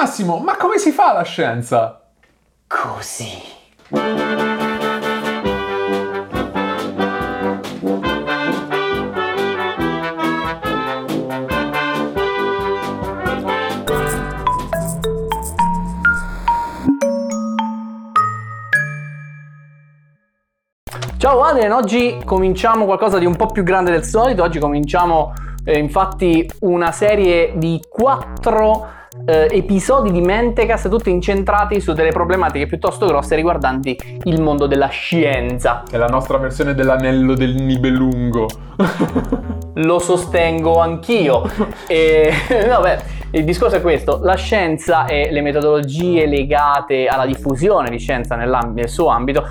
Massimo, ma come si fa la scienza? Così. Ciao Adrian, oggi cominciamo qualcosa di un po' più grande del solito, oggi cominciamo eh, infatti una serie di quattro eh, episodi di Mentecast tutti incentrati su delle problematiche piuttosto grosse riguardanti il mondo della scienza. È la nostra versione dell'anello del Nibelungo. Lo sostengo anch'io. e vabbè, il discorso è questo, la scienza e le metodologie legate alla diffusione di scienza nel suo ambito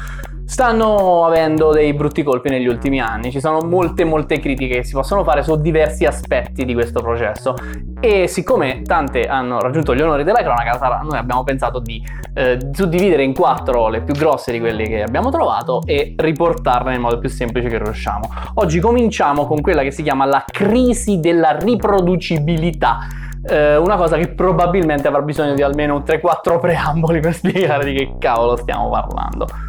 stanno avendo dei brutti colpi negli ultimi anni. Ci sono molte molte critiche che si possono fare su diversi aspetti di questo processo e siccome tante hanno raggiunto gli onori della cronaca, noi abbiamo pensato di eh, suddividere in quattro le più grosse di quelle che abbiamo trovato e riportarle nel modo più semplice che riusciamo. Oggi cominciamo con quella che si chiama la crisi della riproducibilità. Eh, una cosa che probabilmente avrà bisogno di almeno un 3-4 preamboli per spiegare di che cavolo stiamo parlando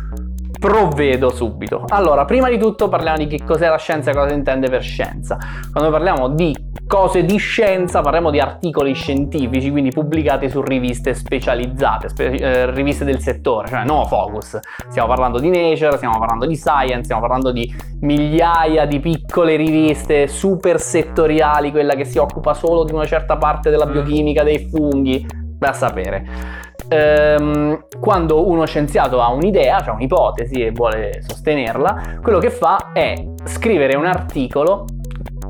provvedo subito. Allora, prima di tutto parliamo di che cos'è la scienza e cosa si intende per scienza. Quando parliamo di cose di scienza parliamo di articoli scientifici, quindi pubblicati su riviste specializzate, spe- eh, riviste del settore, cioè no focus. Stiamo parlando di Nature, stiamo parlando di Science, stiamo parlando di migliaia di piccole riviste super settoriali, quella che si occupa solo di una certa parte della biochimica dei funghi, da sapere ehm, quando uno scienziato ha un'idea, cioè un'ipotesi e vuole sostenerla, quello che fa è scrivere un articolo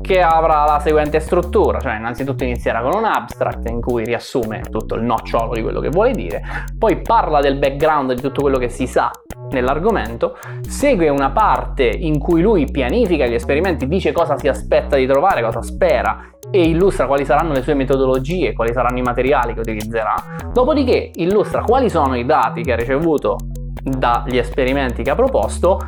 che avrà la seguente struttura, cioè innanzitutto inizierà con un abstract in cui riassume tutto il nocciolo di quello che vuole dire, poi parla del background di tutto quello che si sa nell'argomento, segue una parte in cui lui pianifica gli esperimenti, dice cosa si aspetta di trovare, cosa spera e illustra quali saranno le sue metodologie, quali saranno i materiali che utilizzerà, dopodiché illustra quali sono i dati che ha ricevuto dagli esperimenti che ha proposto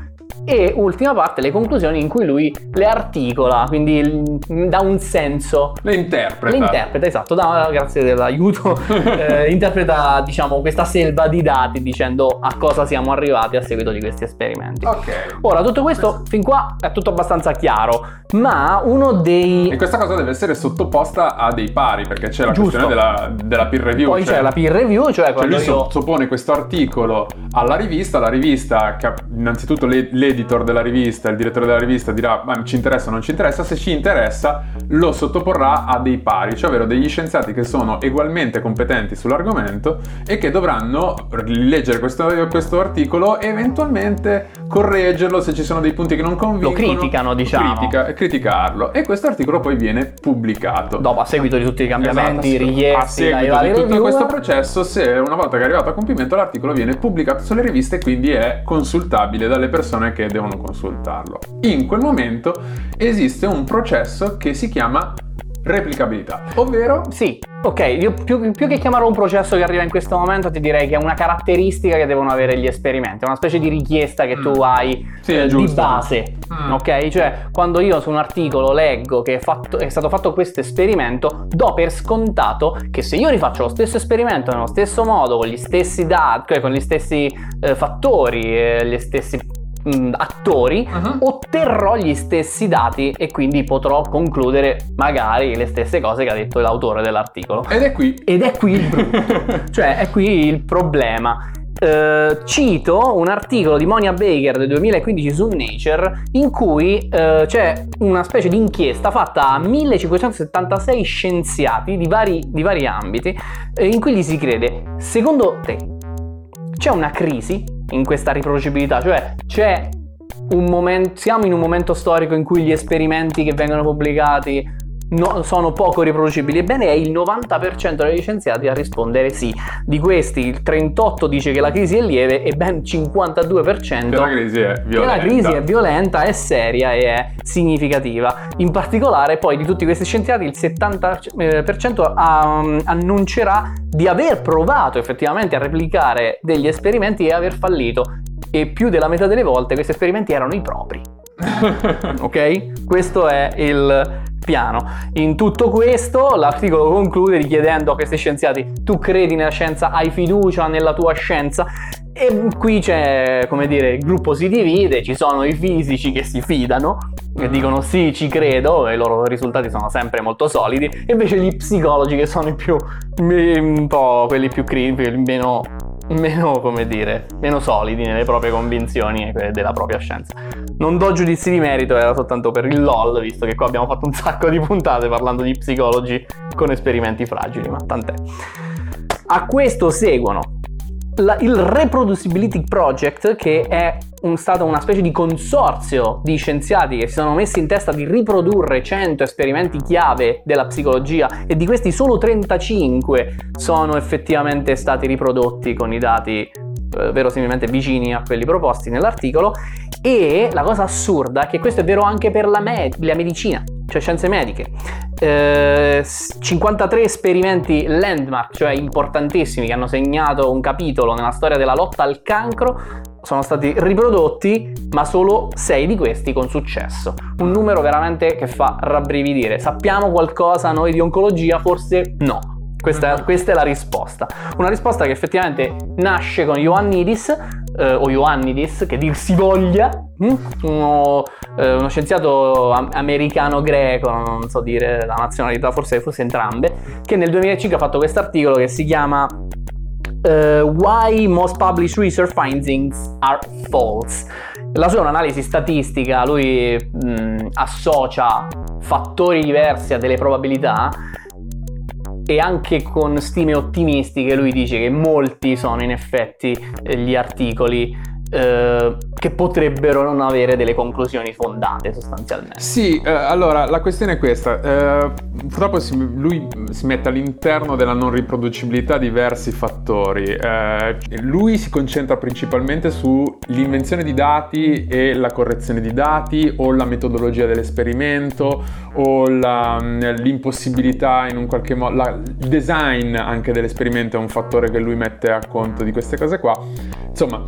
e ultima parte le conclusioni in cui lui le articola, quindi dà un senso. Le interpreta. Le interpreta, esatto, da, grazie dell'aiuto, eh, interpreta diciamo questa selva di dati dicendo a cosa siamo arrivati a seguito di questi esperimenti. Ok. Ora, tutto questo fin qua è tutto abbastanza chiaro, ma uno dei... E questa cosa deve essere sottoposta a dei pari, perché c'è la Giusto. questione della, della, peer review. Poi cioè... c'è la peer review, cioè, cioè lui io... sottopone questo articolo alla rivista, la rivista innanzitutto le, le l'editor della rivista, il direttore della rivista dirà ma ci interessa o non ci interessa, se ci interessa lo sottoporrà a dei pari, cioè ovvero degli scienziati che sono ugualmente competenti sull'argomento e che dovranno leggere questo, questo articolo e eventualmente correggerlo se ci sono dei punti che non convincono. Lo criticano, diciamo. Critica, criticarlo. E questo articolo poi viene pubblicato. Dopo, a seguito di tutti i cambiamenti esatto, richiesti a seguito di tutto reviewer. questo processo, se una volta che è arrivato a compimento l'articolo viene pubblicato sulle riviste e quindi è consultabile dalle persone che devono consultarlo. In quel momento esiste un processo che si chiama replicabilità, ovvero... Sì, ok, io più, più, che chiamarlo un processo che arriva in questo momento ti direi che è una caratteristica che devono avere gli esperimenti, è una specie di richiesta che mm. tu hai sì, eh, di base, mm. ok? Cioè quando io su un articolo leggo che è, fatto, è, stato fatto questo esperimento, do per scontato che se io rifaccio lo stesso esperimento nello stesso modo, con gli stessi dati, cioè con gli stessi eh, fattori, eh, gli stessi mh, mm, attori, uh-huh. otterrò gli stessi dati e quindi potrò concludere magari le stesse cose che ha detto l'autore dell'articolo. Ed è qui. Ed è qui il brutto. cioè, è qui il problema. Uh, cito un articolo di Monia Baker del 2015 su Nature in cui uh, c'è una specie di inchiesta fatta a 1576 scienziati di vari, di vari ambiti uh, in cui gli si chiede secondo te c'è una crisi in questa riproducibilità, cioè c'è un momento, siamo in un momento storico in cui gli esperimenti che vengono pubblicati no, sono poco riproducibili. Ebbene, è il 90% degli scienziati a rispondere sì. Di questi, il 38% dice che la crisi è lieve e ben 52% che la crisi è violenta. Che la crisi è violenta, è seria e è significativa. In particolare, poi, di tutti questi scienziati, il 70% um, annuncerà di aver provato effettivamente a replicare degli esperimenti e aver fallito. E più della metà delle volte questi esperimenti erano i propri. ok? Questo è il piano. In tutto questo l'articolo conclude richiedendo a questi scienziati tu credi nella scienza, hai fiducia nella tua scienza e qui c'è, come dire, il gruppo si divide, ci sono i fisici che si fidano e dicono sì, ci credo e i loro risultati sono sempre molto solidi, e invece gli psicologi che sono i più, un po' quelli più critici, meno meno, come dire, meno solidi nelle proprie convinzioni della propria scienza. Non do giudizi di merito, era soltanto per il LOL, visto che qua abbiamo fatto un sacco di puntate parlando di psicologi con esperimenti fragili, ma tant'è. A questo seguono la, il Reproducibility Project, che è un, stato una specie di consorzio di scienziati che si sono messi in testa di riprodurre 100 esperimenti chiave della psicologia e di questi solo 35 sono effettivamente stati riprodotti con i dati verosimilmente vicini a quelli proposti nell'articolo e la cosa assurda è che questo è vero anche per la, med- la medicina, cioè scienze mediche. Eh, 53 esperimenti landmark, cioè importantissimi, che hanno segnato un capitolo nella storia della lotta al cancro, sono stati riprodotti, ma solo 6 di questi con successo. Un numero veramente che fa rabbrividire. Sappiamo qualcosa noi di oncologia? Forse no. Questa, questa, è la risposta. Una risposta che effettivamente nasce con Ioannidis, eh, o Ioannidis, che dir si voglia, hm? uno, eh, uno, scienziato americano-greco, non so dire la nazionalità, forse, forse entrambe, che nel 2005 ha fatto questo articolo che si chiama uh, Why Most Published Research Findings Are False. La sua è un'analisi statistica, lui mh, associa fattori diversi a delle probabilità e anche con stime ottimistiche lui dice che molti sono in effetti eh, gli articoli eh, che potrebbero non avere delle conclusioni fondate sostanzialmente. Sì, eh, allora la questione è questa, eh, purtroppo si, lui si mette all'interno della non riproducibilità diversi fattori, eh, lui si concentra principalmente sull'invenzione di dati e la correzione di dati o la metodologia dell'esperimento o la, l'impossibilità in un qualche modo, la, il design anche dell'esperimento è un fattore che lui mette a conto di queste cose qua, insomma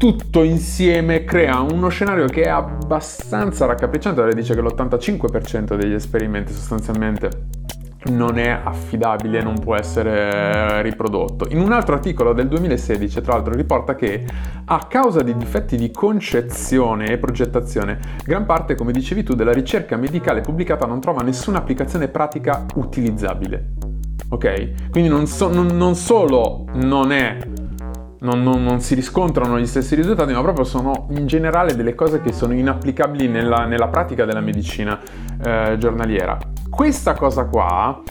tutto insieme crea uno scenario che è abbastanza raccapricciante, lei dice che l'85% degli esperimenti sostanzialmente non è affidabile, non può essere riprodotto. In un altro articolo del 2016, tra l'altro, riporta che a causa di difetti di concezione e progettazione, gran parte, come dicevi tu, della ricerca medicale pubblicata non trova nessuna applicazione pratica utilizzabile. Ok? Quindi non, so, non, non solo non è non, non, non, si riscontrano gli stessi risultati, ma proprio sono in generale delle cose che sono inapplicabili nella, nella pratica della medicina eh, giornaliera. Questa cosa qua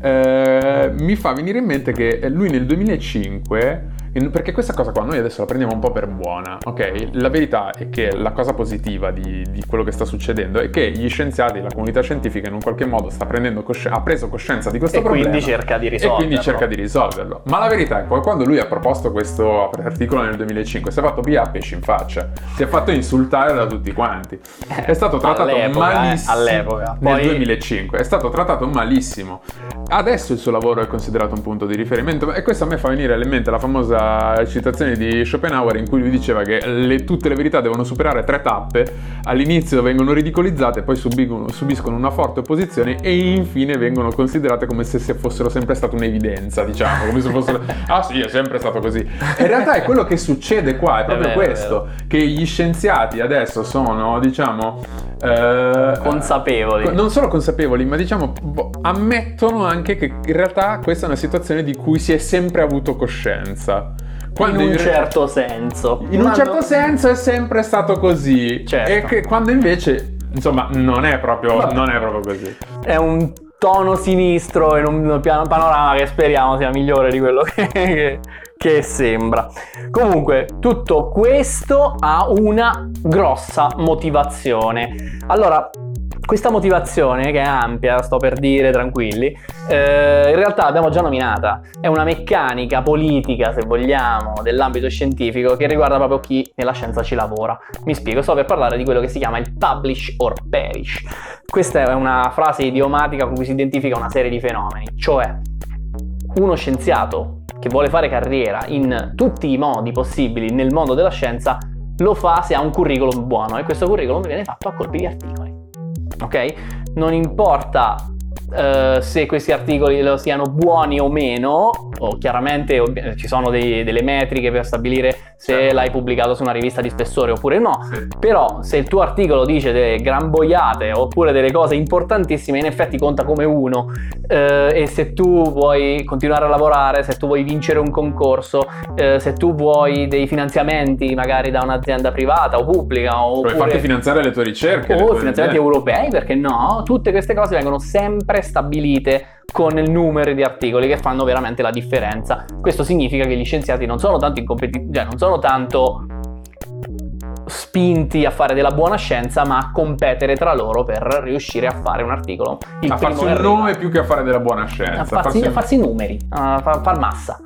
eh, mi fa venire in mente che lui nel 2005 perché questa cosa qua noi adesso la prendiamo un po' per buona, ok? La verità è che la cosa positiva di, di quello che sta succedendo è che gli scienziati, la comunità scientifica in un qualche modo sta prendendo cosci- ha preso coscienza di questo e problema. Quindi cerca di risolverlo. E quindi cerca di risolverlo. Ma la verità è che quando lui ha proposto questo articolo nel 2005 si è fatto via a pesci in faccia, si è fatto insultare da tutti quanti. È stato trattato all'epoca, eh, malissimo eh, all'epoca. nel Poi... 2005, è stato trattato malissimo. Adesso il suo lavoro è considerato un punto di riferimento e questo a me fa venire in mente la famosa citazione di Schopenhauer in cui lui diceva che le, tutte le verità devono superare tre tappe, all'inizio vengono ridicolizzate, poi subiscono, subiscono una forte opposizione e infine vengono considerate come se fossero sempre state un'evidenza, diciamo, come se fossero ah sì, è sempre stato così. in realtà è quello che succede qua, è proprio è vero, questo, che gli scienziati adesso sono, diciamo, eh, consapevoli. Non solo consapevoli, ma diciamo boh, ammettono anche che in realtà questa è una situazione di cui si è sempre avuto coscienza. Quando in un certo senso. In un certo senso è sempre stato così. Certo. E che quando invece, insomma, non è proprio, non è proprio così. È un tono sinistro in un piano, panorama che speriamo sia migliore di quello che, che, che sembra. Comunque, tutto questo ha una grossa motivazione. Allora, questa motivazione, che è ampia, sto per dire, tranquilli, eh, in realtà l'abbiamo già nominata. È una meccanica politica, se vogliamo, dell'ambito scientifico che riguarda proprio chi nella scienza ci lavora. Mi spiego, sto per parlare di quello che si chiama il publish or perish. Questa è una frase idiomatica con cui si identifica una serie di fenomeni, cioè uno scienziato che vuole fare carriera in tutti i modi possibili nel mondo della scienza lo fa se ha un curriculum buono e questo curriculum viene fatto a colpi di articoli. Ok? Non importa Uh, se questi articoli siano buoni o meno, o chiaramente ob- ci sono dei, delle metriche per stabilire se certo. l'hai pubblicato su una rivista di spessore oppure no, sì. però se il tuo articolo dice delle gran boiate oppure delle cose importantissime, in effetti conta come uno uh, e se tu vuoi continuare a lavorare, se tu vuoi vincere un concorso, uh, se tu vuoi dei finanziamenti magari da un'azienda privata o pubblica o puoi farti finanziare le tue ricerche o finanziamenti europei, perché no? Tutte queste cose vengono sempre stabilite con il numero di articoli che fanno veramente la differenza. Questo significa che gli scienziati non sono tanto in competizione, cioè non sono tanto spinti a fare della buona scienza, ma a competere tra loro per riuscire a fare un articolo. Il a farsi un nome più che a fare della buona scienza. A farsi, farsi... A farsi numeri, a far massa.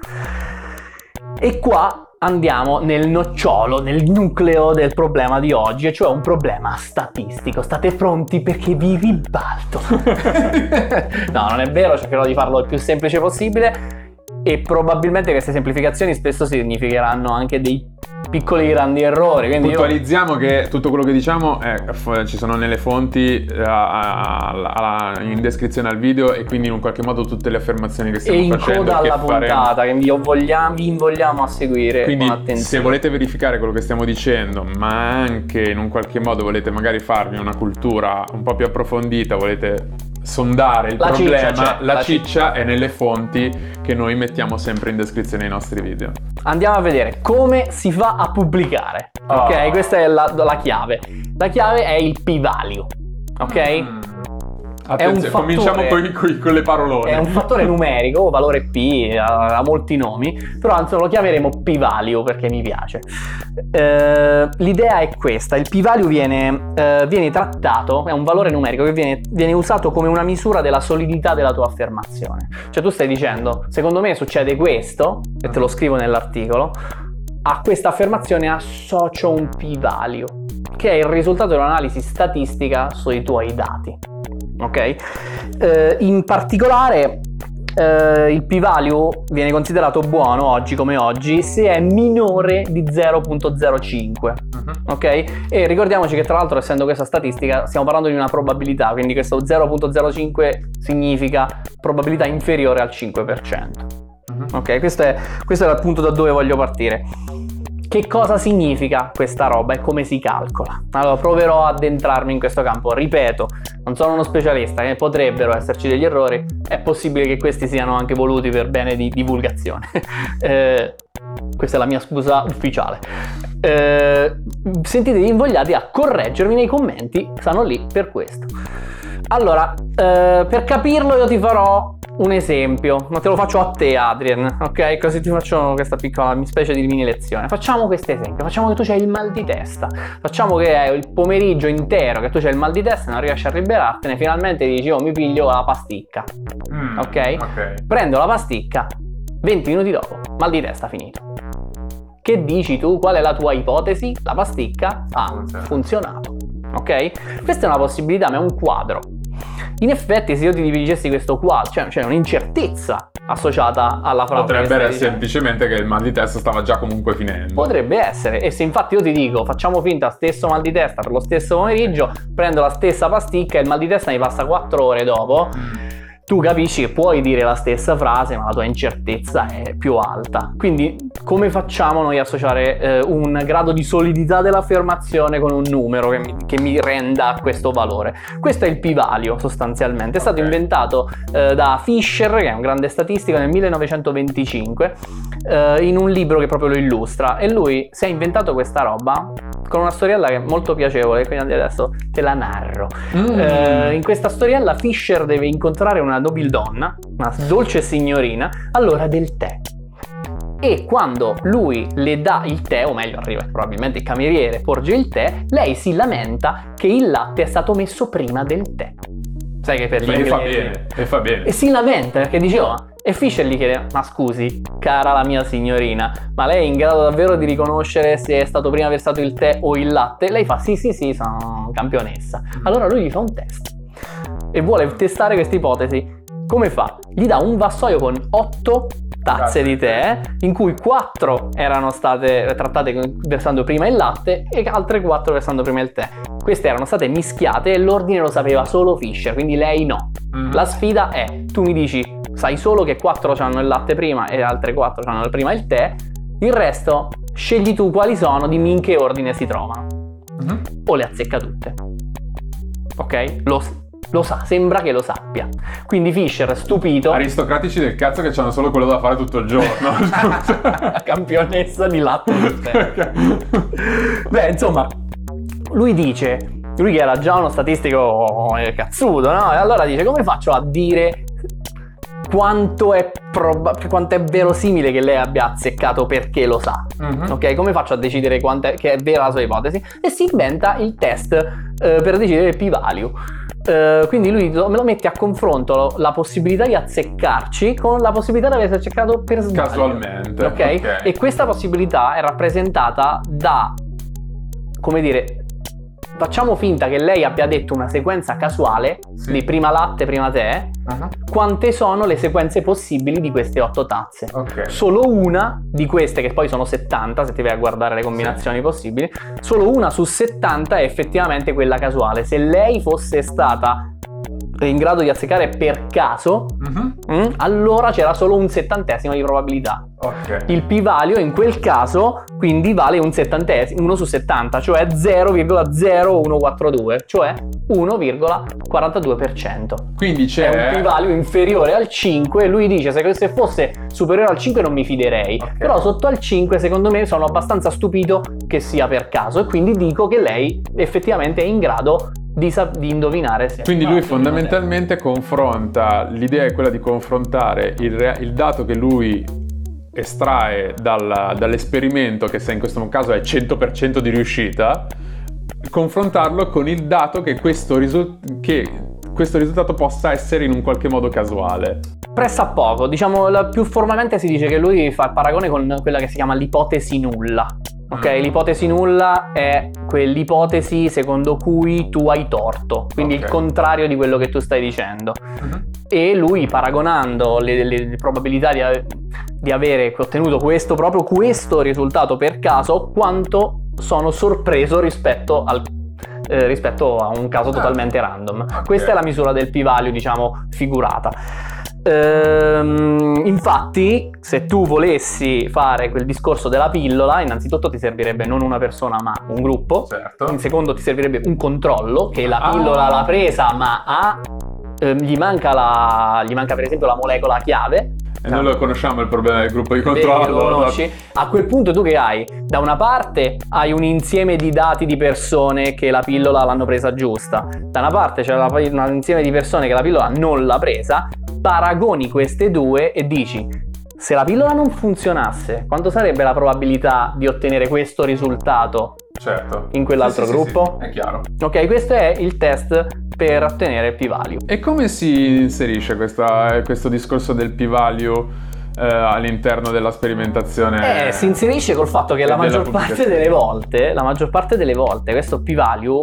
E qua andiamo nel nocciolo, nel nucleo del problema di oggi, e cioè un problema statistico. State pronti perché vi ribalto. no, non è vero, cercherò di farlo il più semplice possibile e probabilmente queste semplificazioni spesso significheranno anche dei piccoli grandi errori. Quindi Puntualizziamo io... che tutto quello che diciamo è, ci sono nelle fonti eh, a, a, a, in descrizione al video e quindi in un qualche modo tutte le affermazioni che stiamo e facendo. E in coda alla puntata faremo... che vi, vogliamo, vi invogliamo a seguire quindi, Se volete verificare quello che stiamo dicendo, ma anche in un qualche modo volete magari farvi una cultura un po' più approfondita, volete sondare il la problema, ciccia, cioè, la, la ciccia, ciccia è nelle fonti che noi mettiamo sempre in descrizione ai nostri video. Andiamo a vedere come si fa a pubblicare. Ok, oh. questa è la, la, chiave. La chiave è il p-value. Ok? Mm. Attenzione, fattore, cominciamo con, con, con, le parolone. È un fattore numerico, valore P, ha, ha, molti nomi, però anzi lo chiameremo p-value perché mi piace. Uh, l'idea è questa, il p-value viene, uh, viene, trattato, è un valore numerico che viene, viene, usato come una misura della solidità della tua affermazione. Cioè tu stai dicendo, secondo me succede questo, e te lo scrivo nell'articolo, a questa affermazione associo un p-value, che è il risultato di un'analisi statistica sui tuoi dati ok? Eh, in particolare eh, il p-value viene considerato buono oggi come oggi se è minore di 0.05, uh-huh. Mhm. ok? E ricordiamoci che tra l'altro essendo questa statistica stiamo parlando di una probabilità, quindi questo 0.05 significa probabilità inferiore al 5%. Uh-huh. Mhm. Ok, questo è, questo è il punto da dove voglio partire. Che cosa significa questa roba e come si calcola? Allora proverò ad entrarmi in questo campo. Ripeto, non sono uno specialista, eh, potrebbero esserci degli errori, è possibile che questi siano anche voluti per bene di divulgazione. eh, questa è la mia scusa ufficiale. Eh, sentitevi invogliati a correggermi nei commenti, stanno lì per questo. Allora, eh, per capirlo io ti farò un esempio, ma te lo faccio a te Adrian, ok? Così ti faccio questa piccola specie di mini lezione. Facciamo questo esempio, facciamo che tu c'hai il mal di testa, facciamo che è il pomeriggio intero che tu c'hai il mal di testa e non riesci a liberartene, finalmente dici oh mi piglio la pasticca, mm, okay? ok? Prendo la pasticca, 20 minuti dopo, mal di testa finito. Che dici tu? Qual è la tua ipotesi? La pasticca ha funzionato. Ok? Questa è una possibilità, ma è un quadro. In effetti, se io ti dirigessi questo quadro, cioè c'è un'incertezza associata alla frase. Potrebbe essere semplicemente che il mal di testa stava già comunque finendo. Potrebbe essere, e se infatti io ti dico facciamo finta stesso mal di testa per lo stesso pomeriggio, prendo la stessa pasticca e il mal di testa mi passa 4 ore dopo. Mm tu capisci che puoi dire la stessa frase, ma la tua incertezza è più alta. Quindi, come facciamo noi a associare eh, un grado di solidità dell'affermazione con un numero che mi, che mi, renda questo valore? Questo è il p-value sostanzialmente. È stato okay. inventato eh, da Fisher, che è un grande statistico, nel 1925, eh, in un libro che proprio lo illustra. E lui si è inventato questa roba con una storiella che è molto piacevole, quindi adesso te la narro. Mm. Eh, in questa storiella Fisher deve incontrare una nobildonna, una dolce signorina, all'ora del tè. E quando lui le dà il tè, o meglio arriva probabilmente il cameriere, porge il tè, lei si lamenta che il latte è stato messo prima del tè. Sai che per gli inglesi... fa bene, e fa bene. E si lamenta perché diceva... Oh, e Fischer gli chiede, ma scusi, cara la mia signorina, ma lei è in grado davvero di riconoscere se è stato prima versato il tè o il latte? Lei fa, sì, sì, sì, sono campionessa. Mm. Allora lui gli fa un test e vuole testare questa ipotesi. come fa? Gli dà un vassoio con 8 tazze di tè, in cui 4 erano state trattate versando prima il latte e altre 4 versando prima il tè. Queste erano state mischiate e l'ordine lo sapeva solo Fisher, quindi lei no. Mm. La sfida è, tu mi dici, sai solo che 4 hanno il latte prima e altre 4 hanno prima il tè, il resto scegli tu quali sono, dimmi in che ordine si trovano. Mm-hmm. O le azzecca tutte. Ok? Lo, lo sa, sembra che lo sappia. Quindi Fisher, stupito. Aristocratici del cazzo che hanno solo quello da fare tutto il giorno. Campionessa di latte. Beh, insomma, lui dice, lui che era già uno statistico eh, cazzuto, no? E allora dice, come faccio a dire quanto è, prob- quanto è verosimile che lei abbia azzeccato perché lo sa. Mm-hmm. Ok? Come faccio a decidere è, che è vera la sua ipotesi? E si inventa il test eh, per decidere il p-value. Uh, quindi lui me lo mette a confronto la possibilità di azzeccarci con la possibilità di aver azzeccato per sbaglio. Casualmente. Okay? ok? E questa possibilità è rappresentata da, come dire, facciamo finta che lei abbia detto una sequenza casuale sì. di prima latte, prima tè, uh-huh. quante sono le sequenze possibili di queste otto tazze? Okay. Solo una di queste, che poi sono 70, se ti vai a guardare le combinazioni sì. possibili, solo una su 70 è effettivamente quella casuale. Se lei fosse stata in grado di azzeccare per caso, uh-huh. mh, allora c'era solo un settantesimo di probabilità. Okay. Il p-value in quel caso quindi vale un settantesimo, 1 su 70, cioè 0,0142, cioè 1,42%. Quindi c'è È un p-value inferiore al 5 lui dice se fosse superiore al 5 non mi fiderei, okay. però sotto al 5 secondo me sono abbastanza stupito che sia per caso e quindi dico che lei effettivamente è in grado di, di, indovinare se Quindi lui fondamentalmente confronta, l'idea è quella di confrontare il, il dato che lui estrae dal, dall'esperimento, che se in questo caso è 100% di riuscita, confrontarlo con il dato che questo, risu- che questo risultato possa essere in un qualche modo casuale. Pressa poco, diciamo più formalmente si dice che lui fa il paragone con quella che si chiama l'ipotesi nulla. Ok, l'ipotesi nulla è quell'ipotesi secondo cui tu hai torto, quindi okay. il contrario di quello che tu stai dicendo. Uh-huh. E lui paragonando le, le, le probabilità di, di, avere ottenuto questo, proprio questo risultato per caso, quanto sono sorpreso rispetto al eh, rispetto a un caso ah. totalmente random. Okay. Questa è la misura del p-value, diciamo, figurata. Ehm, infatti, se tu volessi fare quel discorso della pillola, innanzitutto ti servirebbe non una persona ma un gruppo. Certo. In secondo ti servirebbe un controllo che la pillola ah. l'ha presa ma ha, ehm, gli, manca la, gli manca per esempio la molecola chiave. E noi lo conosciamo il problema del gruppo di controllo. Lo conosci? A quel punto tu che hai? Da una parte hai un insieme di dati di persone che la pillola l'hanno presa giusta, da una parte c'è un insieme di persone che la pillola non l'ha presa, paragoni queste due e dici se la pillola non funzionasse, quanto sarebbe la probabilità di ottenere questo risultato certo. in quell'altro sì, gruppo? Sì, sì, è chiaro. Ok, questo è il test per ottenere il p-value. E come si inserisce questa, questo discorso del p-value? Eh, all'interno della sperimentazione eh, si inserisce col fatto che la maggior parte delle volte la maggior parte delle volte questo p-value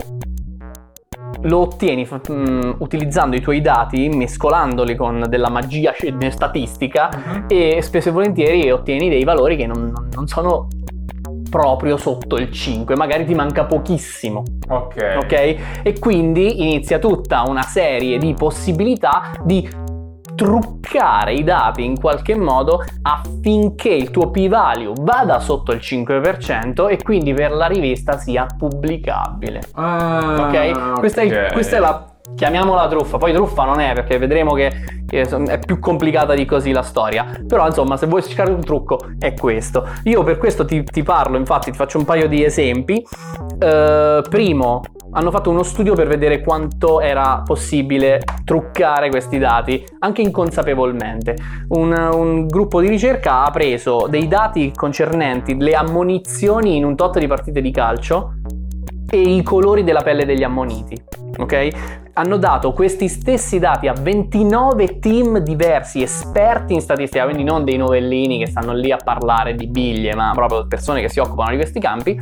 lo ottieni um, utilizzando i tuoi dati, mescolandoli con della magia statistica uh-huh. e spesso e volentieri ottieni dei valori che non, non sono proprio sotto il 5, magari ti manca pochissimo. Ok. Ok? E quindi inizia tutta una serie di possibilità di truccare i dati in qualche modo affinché il tuo p-value vada sotto il 5% e quindi per la rivista sia pubblicabile. Ah, ok? Questa, È, questa è la chiamiamola truffa, poi truffa non è perché vedremo che, è più complicata di così la storia, però insomma se vuoi cercare un trucco è questo. Io per questo ti, ti parlo, infatti ti faccio un paio di esempi. Uh, primo, hanno fatto uno studio per vedere quanto era possibile truccare questi dati, anche inconsapevolmente. Un, un, gruppo di ricerca ha preso dei dati concernenti le ammonizioni in un tot di partite di calcio e i colori della pelle degli ammoniti. Ok? Hanno dato questi stessi dati a 29 team diversi, esperti in statistica, quindi non dei novellini che stanno lì a parlare di biglie, ma proprio persone che si occupano di questi campi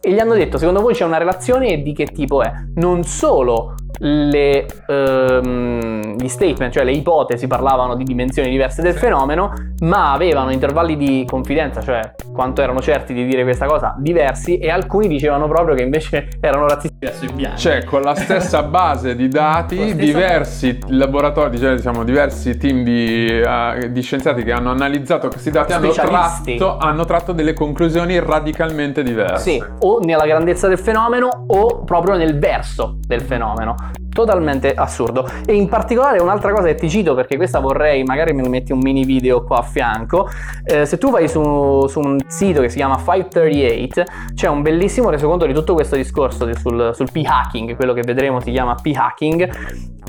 e gli hanno detto secondo voi c'è una relazione e di che tipo è? Non solo le, ehm, gli statement, cioè le ipotesi parlavano di dimensioni diverse del Sì. fenomeno, ma avevano intervalli di confidenza, cioè quanto erano certi di dire questa cosa, diversi e alcuni dicevano proprio che invece erano razzisti verso i bianchi. Cioè, con la stessa base di dati, diversi laboratori, cioè, diciamo, diversi team di, eh, di scienziati che hanno analizzato questi dati hanno tratto, hanno tratto delle conclusioni radicalmente diverse. Sì, o nella grandezza del fenomeno o proprio nel verso del fenomeno. now. Totalmente assurdo. E in particolare un'altra cosa che ti cito, perché questa vorrei, magari me ne metti un mini video qua a fianco. eh, se tu vai su, su un sito che si chiama 538, c'è un bellissimo resoconto di tutto questo discorso di- sul, sul p-hacking, quello che vedremo si chiama p-hacking,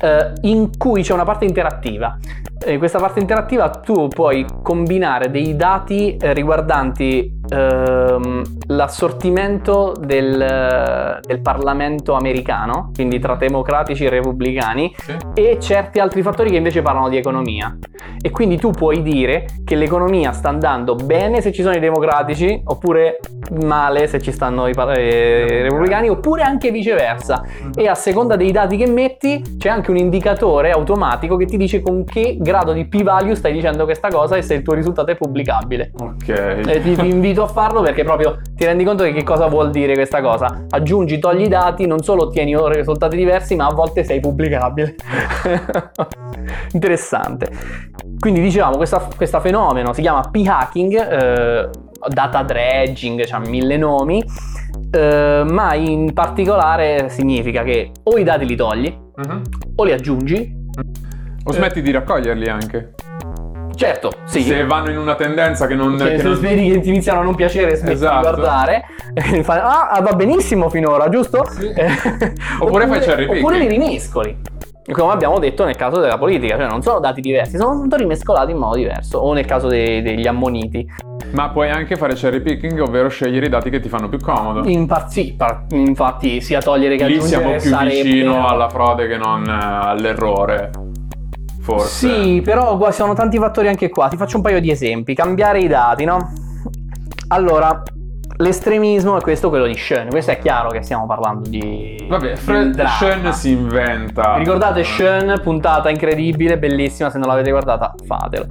eh, in cui c'è una parte interattiva. In questa parte interattiva tu puoi combinare dei dati eh, riguardanti ehm, l'assortimento del, del Parlamento americano, quindi tra democratici e repubblicani, Sì. e certi altri fattori che invece parlano di economia. E quindi tu puoi dire che l'economia sta andando bene se ci sono i democratici, oppure male se ci stanno i eh, repubblicani, oppure anche viceversa. E a seconda dei dati che metti c'è anche un indicatore automatico che ti dice con che grado di p-value stai dicendo questa cosa e se il tuo risultato è pubblicabile. Ok. Eh, ti, ti invito a farlo perché proprio ti rendi conto di che cosa vuol dire questa cosa. Aggiungi, togli i dati, non solo ottieni risultati diversi, ma a volte sei pubblicabile. Interessante. Quindi dicevamo, questo fenomeno si chiama p-hacking, eh, data dredging, c'ha mille nomi, eh, ma in particolare significa che o i dati li togli Mhm. o li aggiungi. O smetti di raccoglierli anche. Certo, sì. Se vanno in una tendenza che non... Cioè, che se non- vedi che ti iniziano a non piacere, smetti Esatto. di guardare. e fai, ah, va benissimo finora, giusto? Sì. Eh, Oppure fai cherry picking. Oppure li rimescoli. Come abbiamo detto nel caso della politica, cioè non sono dati diversi, sono tutto rimescolati in modo diverso. O nel caso dei- degli ammoniti. Ma puoi anche fare cherry picking, ovvero scegliere i dati che ti fanno più comodo. In par- sì, par- infatti, sia togliere che Lì aggiungere siamo più vicino alla frode che non eh, all'errore. Forse. Sì, però qua ci sono tanti fattori anche qua. Ti faccio un paio di esempi. Cambiare i dati, no? Allora, l'estremismo è questo quello di Schoen. Questo è chiaro che stiamo parlando di. Vabbè, di Fred dramma. Schoen si inventa. Ricordate Schoen, puntata incredibile, bellissima. Se non l'avete guardata, fatelo.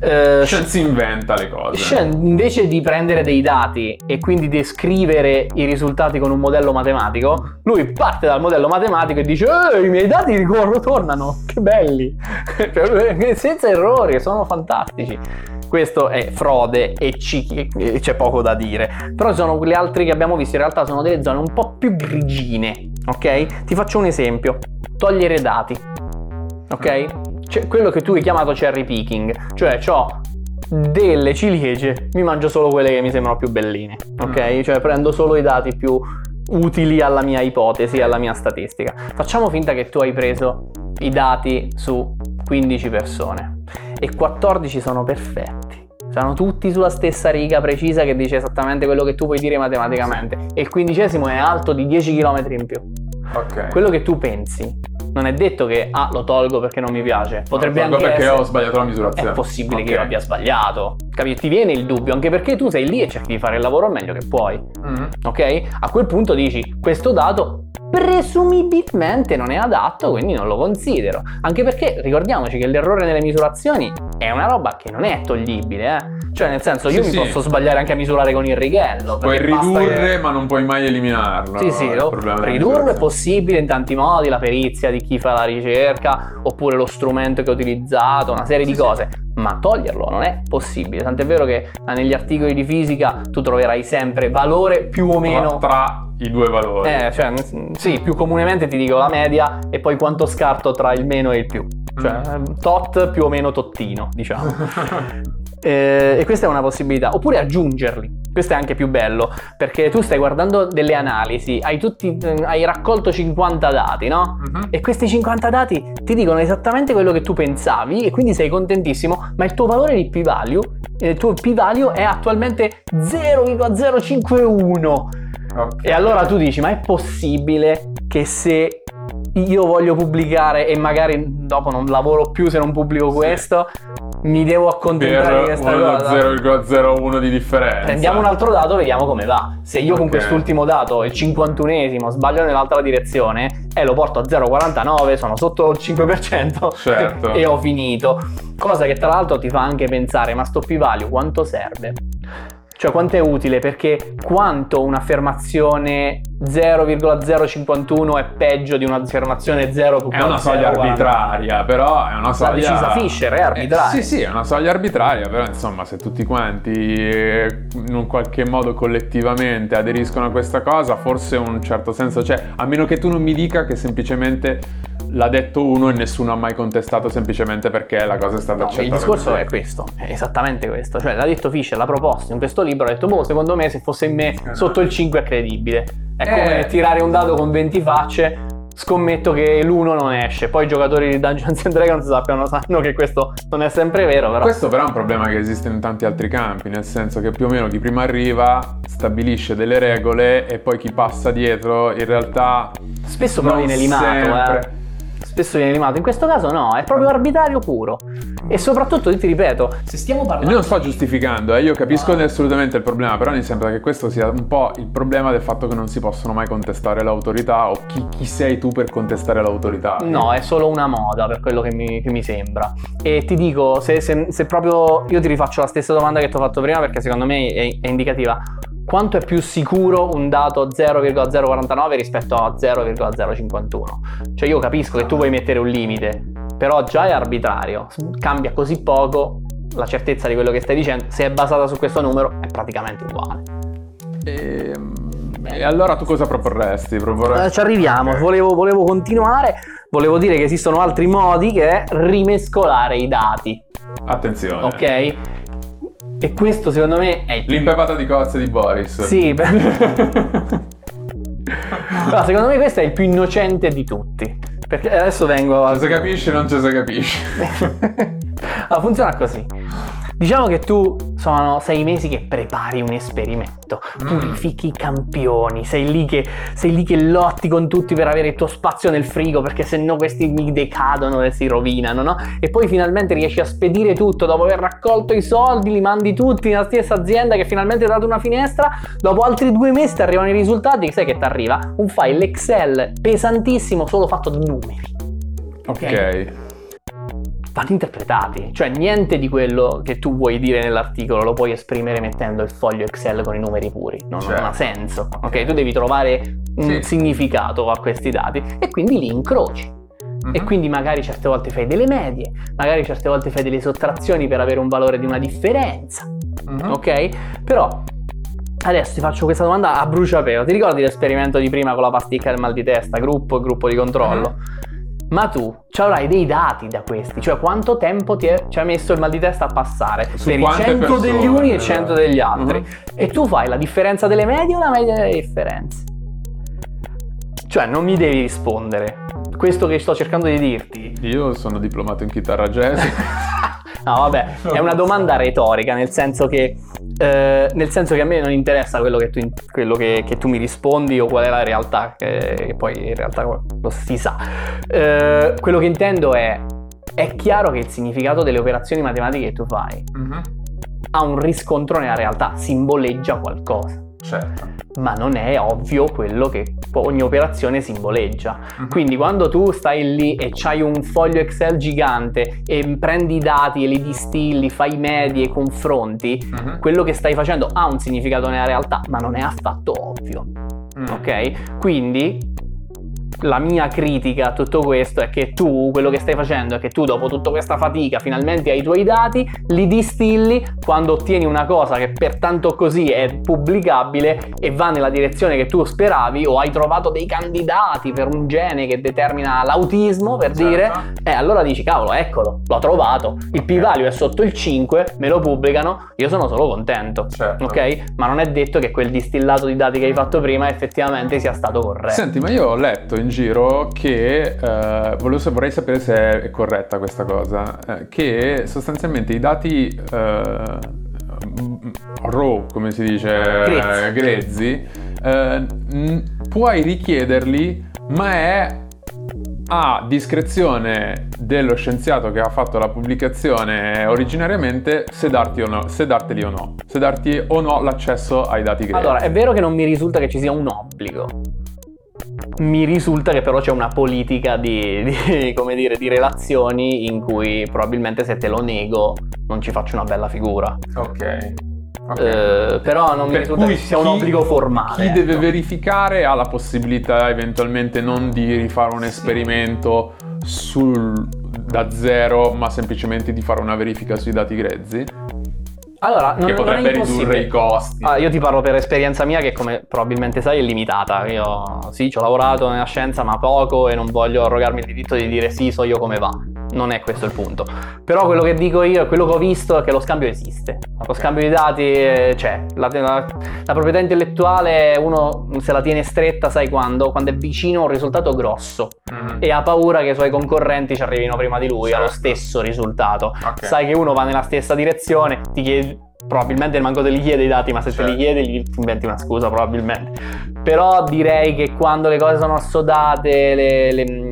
Eh, Schoen si inventa le cose. Schoen, invece di prendere dei dati e quindi descrivere i risultati con un modello matematico, lui parte dal modello matematico e dice: "Eh, I miei dati ricorro- tornano, che belli! Cioè, Senza errori, sono fantastici. Questo è frode e ci- c'è poco da dire. Però sono quelle altre che abbiamo visto, in realtà sono delle zone un po' più grigine. Ok? Ti faccio un esempio: togliere dati. Ok? Cioè, quello che tu hai chiamato cherry picking, cioè ho delle ciliegie, mi mangio solo quelle che mi sembrano più belline, ok? Mm. Cioè prendo solo i dati più utili alla mia ipotesi, alla mia statistica. Facciamo finta che tu hai preso i dati su 15 persone e 14 sono perfetti. Sono tutti sulla stessa riga precisa che dice esattamente quello che tu puoi dire matematicamente. E il quindicesimo è alto di 10 km in più. Ok. Quello che tu pensi non è detto che ah lo tolgo perché non mi piace. Potrebbe Tolgo anche perché essere ho sbagliato la misurazione. è possibile che Ok. io abbia sbagliato. Capito? Ti viene il dubbio, anche perché tu sei lì e cerchi di fare il lavoro meglio che puoi. Mhm. Ok? A quel punto dici, questo dato presumibilmente non è adatto, quindi non lo considero. Anche perché ricordiamoci che l'errore nelle misurazioni è una roba che non è toglibile, eh. Cioè, nel senso, io Sì, mi sì. posso sbagliare anche a misurare con il righello. Puoi ridurre, che- ma non puoi mai eliminarlo. sì, sì, lo- ridurlo è possibile in tanti modi, la perizia di chi fa la ricerca, oppure lo strumento che ho utilizzato, una serie di Sì, cose, ma toglierlo non è possibile. Tant'è vero che eh, negli articoli di fisica tu troverai sempre valore più o meno... Tra, tra i due valori. Eh, cioè, sì, più comunemente ti dico la media e poi quanto scarto tra il meno e il più. Cioè, Mm. ehm, tot più o meno tottino, diciamo. Eh, e questa è una possibilità. Oppure aggiungerli. Questo è anche più bello, perché tu stai guardando delle analisi, hai, tutti, eh, hai raccolto 50 dati, no? Mhm. E questi 50 dati ti dicono esattamente quello che tu pensavi e quindi sei contentissimo, ma il tuo valore di p-value, il tuo p-value è attualmente 0,051. Ok. E allora tu dici, ma è possibile che se io voglio pubblicare e magari dopo non lavoro più se non pubblico Sì. questo, mi devo accontentare di questa cosa? 0,01 di differenza. Prendiamo un altro dato, vediamo come va. Se io con Ok. quest'ultimo dato, il 51esimo, sbaglio nell'altra direzione, e lo porto a 0,49, sono sotto il 5% Certo. e ho finito. Cosa che tra l'altro ti fa anche pensare, ma sto p-value quanto serve? Cioè quanto è utile? Perché quanto un'affermazione 0,051 è peggio di un'affermazione 0,049? È una soglia arbitraria, però è una soglia... decisa Fischer, è arbitraria. Eh, sì, sì, è una soglia arbitraria, però insomma se tutti quanti eh, in un qualche modo collettivamente aderiscono a questa cosa, forse un certo senso c'è, a meno che tu non mi dica che semplicemente l'ha detto uno e nessuno ha mai contestato semplicemente perché la cosa è stata No, accettata. il discorso è questo, è esattamente questo. Cioè, l'ha detto Fischer, l'ha proposto in questo libro, ha detto, boh, secondo me se fosse in me sotto il 5 è credibile. È Eh. come tirare un dado con 20 facce, scommetto che l'1 non esce. Poi i giocatori di Dungeons and Dragons sappiano, sanno che questo non è sempre vero, però... Questo però è un problema che esiste in tanti altri campi, nel senso che più o meno chi prima arriva stabilisce delle regole e poi chi passa dietro in realtà Spesso però viene limato, sempre. eh. Spesso viene limato. In questo caso no, è proprio arbitrario puro. E soprattutto, io ti ripeto, se stiamo Io parlando... non sto giustificando, eh, io capisco assolutamente il problema, però mi sembra che questo sia un po' il problema del fatto che non si possono mai contestare l'autorità o chi, chi sei tu per contestare l'autorità. No, è solo una moda per quello che mi, che mi sembra. E ti dico, se, se- se proprio io ti rifaccio la stessa domanda che ti ho fatto prima perché secondo me è, è indicativa. Quanto è più sicuro un dato 0,049 rispetto a 0,051? Cioè io capisco che tu vuoi mettere un limite, però già è arbitrario, cambia così poco la certezza di quello che stai dicendo, se è basata su questo numero è praticamente uguale. E, e allora tu cosa proporresti? Proporresti- Eh, ci arriviamo, Ok. volevo, volevo continuare, volevo dire che esistono altri modi che è rimescolare i dati, Attenzione. ok? E questo secondo me è. L'impepata di cozze di Boris. Sì, beh- No, secondo me questo è il più innocente di tutti. Perché adesso vengo a... Non si capisce, non ci si capisce. allora, funziona così. Diciamo che tu sono sei mesi che prepari un esperimento, purifichi i campioni, sei lì, che, sei lì che lotti con tutti per avere il tuo spazio nel frigo perché se no questi mi decadono e si rovinano, no? E poi finalmente riesci a spedire tutto dopo aver raccolto i soldi, li mandi tutti nella stessa azienda che finalmente ti ha dato una finestra, dopo altri due mesi ti arrivano i risultati, sai che ti arriva? Un file Excel pesantissimo solo fatto di numeri ok. Vanno interpretati, cioè niente di quello che tu vuoi dire nell'articolo lo puoi esprimere mettendo il foglio Excel con i numeri puri, non, non ha Certo. senso, ok? Tu devi trovare un Sì. significato a questi dati e quindi li incroci. E Mhm. quindi magari certe volte fai delle medie, magari certe volte fai delle sottrazioni per avere un valore di una differenza, Mhm. ok? Però adesso ti faccio questa domanda a bruciapelo. Ti ricordi l'esperimento di prima con la pasticca del mal di testa, gruppo e gruppo di controllo? Ma tu ci avrai dei dati da questi, cioè quanto tempo ti, è- ci ha messo il mal di testa a passare Su per i quante 100 persone, degli uni e esatto. 100 degli altri. Mhm. E tu fai la differenza delle medie o la media delle differenze? Cioè non mi devi rispondere. Questo che sto cercando di dirti Io sono diplomato in chitarra jazz. No, vabbè, è una domanda retorica, nel senso che, eh, nel senso che a me non interessa quello, che tu, quello che, che tu mi rispondi o qual è la realtà, che, che poi in realtà lo si sa. Eh, quello che intendo è, è chiaro che il significato delle operazioni matematiche che tu fai Mhm. ha un riscontro nella realtà, simboleggia qualcosa. Certo. Ma non è ovvio quello che ogni operazione simboleggia. Mhm. Quindi quando tu stai lì e c'hai un foglio Excel gigante e prendi i dati e li distilli, fai medie e confronti, Mhm. quello che stai facendo ha un significato nella realtà, ma non è affatto ovvio. Mm. Ok? Quindi la mia critica a tutto questo è che tu, quello che stai facendo è che tu dopo tutta questa fatica finalmente hai i tuoi dati, li distilli, quando ottieni una cosa che pertanto così è pubblicabile e va nella direzione che tu speravi o hai trovato dei candidati per un gene che determina l'autismo, per Certo. dire, e allora dici cavolo, eccolo, l'ho trovato, il p-value è sotto il 5, me lo pubblicano, io sono solo contento. Certo. Ok? Ma non è detto che quel distillato di dati che hai fatto prima effettivamente sia stato corretto. Senti, ma io ho letto in giro che eh, volevo vorrei sapere se è corretta questa cosa. eh, che sostanzialmente i dati eh, m- raw, come si dice, Grezzi. eh, grezzi, eh, n- puoi richiederli, ma è a discrezione dello scienziato che ha fatto la pubblicazione originariamente se, darti o no, se darteli o no, se darti o no l'accesso ai dati grezzi. Allora, è vero che non mi risulta che ci sia un obbligo. Mi risulta che però c'è una politica di, di, come dire, di relazioni in cui probabilmente se te lo nego non ci faccio una bella figura. Ok. ok. Eh, però non mi Per risulta cui che sia un obbligo formale. Chi deve ecco. verificare ha la possibilità eventualmente non di rifare un esperimento sul, da zero, ma semplicemente di fare una verifica sui dati grezzi, Allora, non, che potrebbe ridurre i costi. Ah, io ti parlo per esperienza mia che come probabilmente sai è limitata. Io sì, ci ho lavorato nella scienza ma poco e non voglio arrogarmi il diritto di dire sì, so io come va. Non è questo il punto. Però quello che dico io e quello che ho visto è che lo scambio esiste. Lo scambio di dati eh, c'è. La, la- la proprietà intellettuale uno se la tiene stretta, sai quando? Quando è vicino a un risultato grosso Mhm. e ha paura che i suoi concorrenti ci arrivino prima di lui allo Certo. stesso risultato Ok. sai che uno va nella stessa direzione, ti chiedi, probabilmente manco te li chiede i dati, ma se te Certo. li chiede gli ti inventi una scusa probabilmente. Però direi che quando le cose sono assodate, le, le-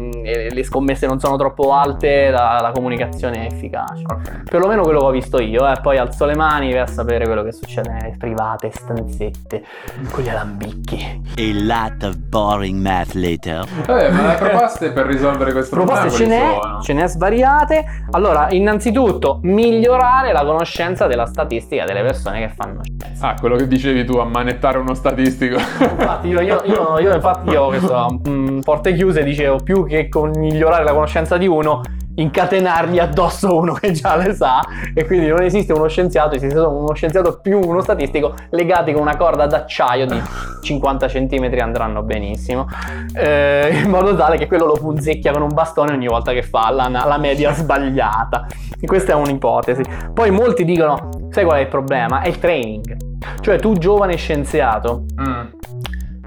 le scommesse non sono troppo alte, la, la comunicazione è efficace. Ok. Perlomeno quello che ho visto io, eh. poi alzo le mani per sapere quello che succede nelle private stanzette con gli alambicchi. A lot of boring math later. Vabbè, ma le proposte per risolvere questo Proposte ce problema n'è, quali sono? ce n'è svariate. Allora, innanzitutto, migliorare la conoscenza della statistica delle persone che fanno scienza. Ah, quello che dicevi tu, ammanettare uno statistico. Infatti, io, io- io- io infatti io questo mm, porte chiuse dicevo più che con migliorare la conoscenza di uno, incatenargli addosso uno che già le sa. E quindi non esiste uno scienziato, esiste solo uno scienziato più uno statistico legati con una corda d'acciaio di 50 cm andranno benissimo. eh, in modo tale che quello lo punzecchia con un bastone ogni volta che fa la, la media sbagliata. E questa è un'ipotesi. Poi molti dicono: sai qual è il problema? È il training. Cioè, tu giovane scienziato, Mm.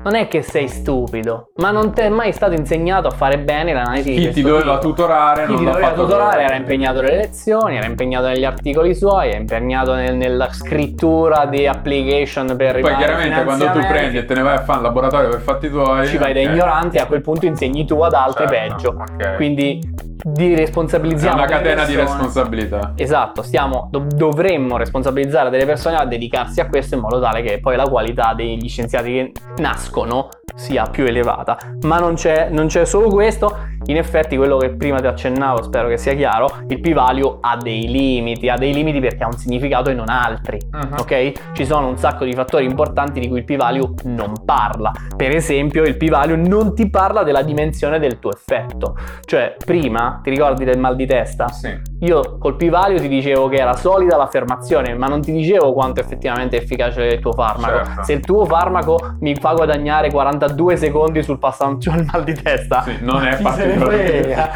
Non è che sei stupido, ma non ti è mai stato insegnato a fare bene l'analisi di Chi questo ti doveva tipo. tutorare Chi non ti doveva fatto tutorare bene. era impegnato nelle lezioni, era impegnato negli articoli suoi, è impegnato nel- nella scrittura di application per Poi chiaramente quando tu prendi e te ne vai a fare un laboratorio per fatti tuoi ci vai da ok. ignoranti e a quel punto insegni tu ad altri Certo, peggio. ok. Quindi di è responsabilizziamo una delle catena di responsabilità. Esatto, stiamo, dov- dovremmo responsabilizzare delle persone a dedicarsi a questo in modo tale che poi la qualità degli scienziati che nascono sia più elevata. Ma non c'è, non c'è solo questo, in effetti quello che prima ti accennavo, spero che sia chiaro, il p-value ha dei limiti, ha dei limiti perché ha un significato e non altri. Mhm. Ok? Ci sono un sacco di fattori importanti di cui il p-value non parla. Per esempio, il p-value non ti parla della dimensione del tuo effetto. Cioè, prima, ti ricordi del mal di testa? Sì. Io col p-value ti dicevo che era solida l'affermazione, ma non ti dicevo quanto effettivamente è efficace il tuo farmaco. Certo. Se il tuo farmaco mi fa guadagnare 42 secondi sul passaggio al mal di testa, Sì, non è particolarmente- frega.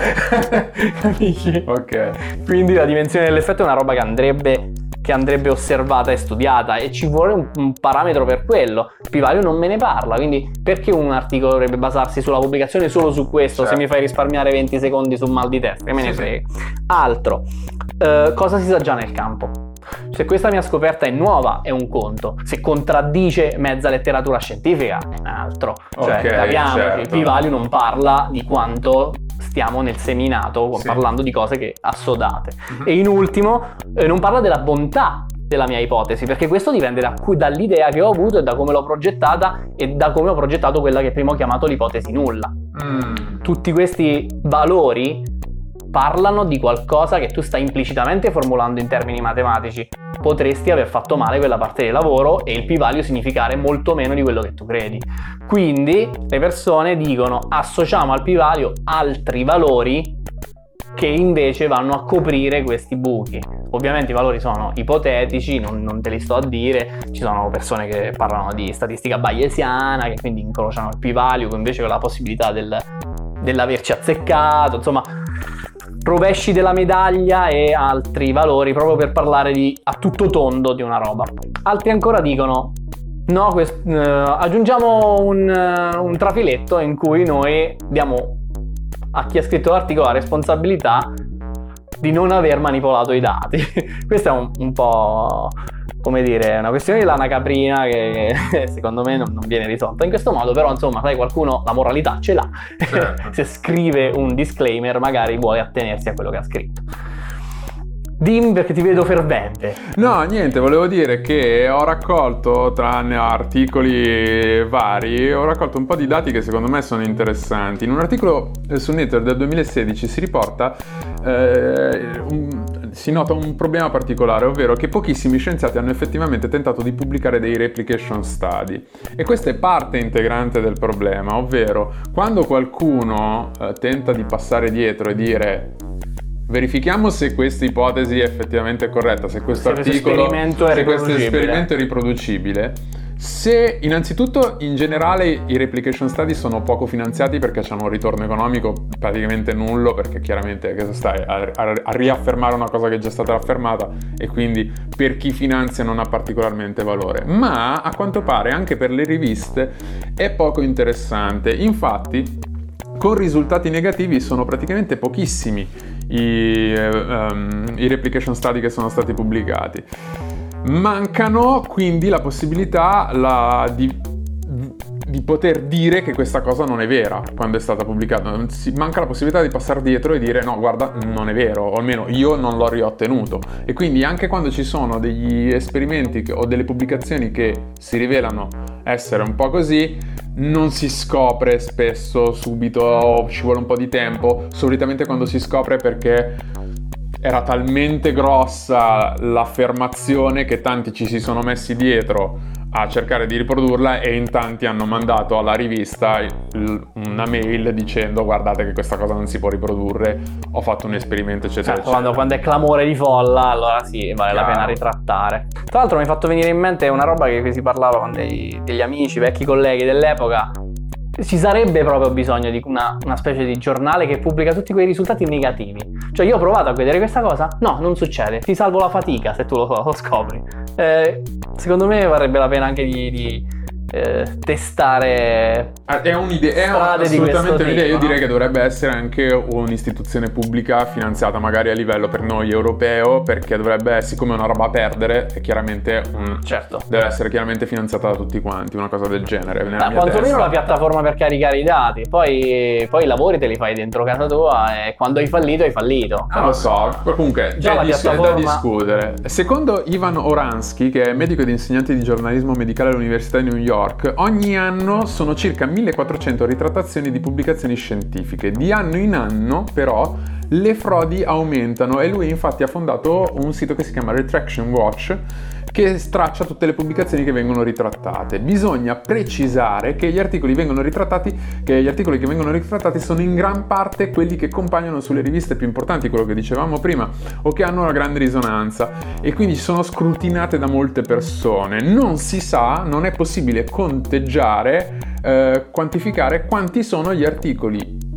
Capisci? Ok. Quindi la dimensione dell'effetto è una roba che andrebbe, che andrebbe osservata e studiata e ci vuole un, un parametro per quello. P-value non me ne parla, quindi perché un articolo dovrebbe basarsi sulla pubblicazione solo su questo Certo. se mi fai risparmiare 20 secondi sul mal di testa? Che me ne Sì, sì. frega. Altro, eh, cosa si sa già nel campo? Se questa mia scoperta è nuova è un conto, se contraddice mezza letteratura scientifica è un altro. Cioè, Ok, capiamoci, certo. p-value non parla di quanto stiamo nel seminato Sì. parlando di cose che assodate. Mhm. E in ultimo, eh, non parla della bontà della mia ipotesi, perché questo dipende da cui- dall'idea che ho avuto e da come l'ho progettata e da come ho progettato quella che prima ho chiamato l'ipotesi nulla. Mm. Tutti questi valori parlano di qualcosa che tu stai implicitamente formulando in termini matematici. Potresti aver fatto male quella parte del lavoro e il p-value significare molto meno di quello che tu credi. Quindi le persone dicono associamo al p-value altri valori che invece vanno a coprire questi buchi. Ovviamente i valori sono ipotetici, non, non te li sto a dire, ci sono persone che parlano di statistica bayesiana, che quindi incrociano il p-value invece con la possibilità del- dell'averci azzeccato, insomma rovesci della medaglia e altri valori proprio per parlare di, a tutto tondo di una roba. Altri ancora dicono no, quest- eh, aggiungiamo un, eh, un trafiletto in cui noi diamo a chi ha scritto l'articolo la responsabilità di non aver manipolato i dati. Questa è un, un po' come dire, una questione di lana caprina che secondo me non, non viene risolta in questo modo, però insomma, sai, qualcuno la moralità ce l'ha. Certo. Se scrive un disclaimer, magari vuole attenersi a quello che ha scritto. Dimmi perché ti vedo fervente. No, niente, volevo dire che ho raccolto, tranne articoli vari, ho raccolto un po' di dati che secondo me sono interessanti. In un articolo su Nature del 2016 si riporta, eh, un, si nota un problema particolare, ovvero che pochissimi scienziati hanno effettivamente tentato di pubblicare dei replication study. E questa è parte integrante del problema, ovvero quando qualcuno eh, tenta di passare dietro e dire verifichiamo se questa ipotesi è effettivamente corretta, se questo Se questo articolo, esperimento è se questo esperimento è riproducibile. Se innanzitutto in generale i replication study sono poco finanziati perché hanno un ritorno economico praticamente nullo perché chiaramente che stai a, a- a riaffermare una cosa che è già stata affermata e quindi per chi finanzia non ha particolarmente valore ma a quanto pare anche per le riviste è poco interessante infatti con risultati negativi sono praticamente pochissimi i, ehm, i replication study che sono stati pubblicati. Mancano quindi la possibilità la- di, di poter dire che questa cosa non è vera quando è stata pubblicata. Si- manca la possibilità di passare dietro e dire no, guarda, non è vero, o almeno io non l'ho riottenuto. E quindi anche quando ci sono degli esperimenti o delle pubblicazioni che si rivelano essere un po' così, non si scopre spesso subito, ci vuole un po' di tempo. Solitamente quando si scopre perché era talmente grossa l'affermazione che tanti ci si sono messi dietro a cercare di riprodurla e in tanti hanno mandato alla rivista una mail dicendo guardate che questa cosa non si può riprodurre, ho fatto un esperimento eccetera Certo, eccetera. quando, quando è clamore di folla, allora sì, vale la Chiaro. pena ritrattare. Tra l'altro mi hai fatto venire in mente una roba che si parlava con dei- degli amici, vecchi colleghi dell'epoca. Ci sarebbe proprio bisogno di una, una specie di giornale che pubblica tutti quei risultati negativi. Cioè, io ho provato a vedere questa cosa, no, non succede. Ti salvo la fatica se tu lo, lo scopri. Eh, secondo me varrebbe la pena anche di, di, eh, testare Ah, È un'idea, è strade assolutamente un'idea. Io direi no? che dovrebbe essere anche un'istituzione pubblica finanziata magari a livello per noi europeo, perché dovrebbe, siccome è una roba a perdere, è chiaramente un, Certo. deve essere chiaramente finanziata da tutti quanti, una cosa del genere. Ma quantomeno la piattaforma per caricare i dati, poi, poi i lavori te li fai dentro casa tua e quando hai fallito hai fallito. Non lo so, comunque Già la dis- da piattaforma- discutere. Secondo Ivan Oransky, che è medico ed insegnante di giornalismo medicale all'Università di New York, ogni anno sono circa 1400 ritrattazioni di pubblicazioni scientifiche. Di anno in anno, però, le frodi aumentano e lui infatti ha fondato un sito che si chiama Retraction Watch che straccia tutte le pubblicazioni che vengono ritrattate. Bisogna precisare che gli articoli ritrattati, che gli articoli che vengono ritrattati sono in gran parte quelli che compaiono sulle riviste più importanti, quello che dicevamo prima, o che hanno una grande risonanza e quindi sono scrutinate da molte persone. Non si sa, non è possibile conteggiare, eh, quantificare quanti sono gli articoli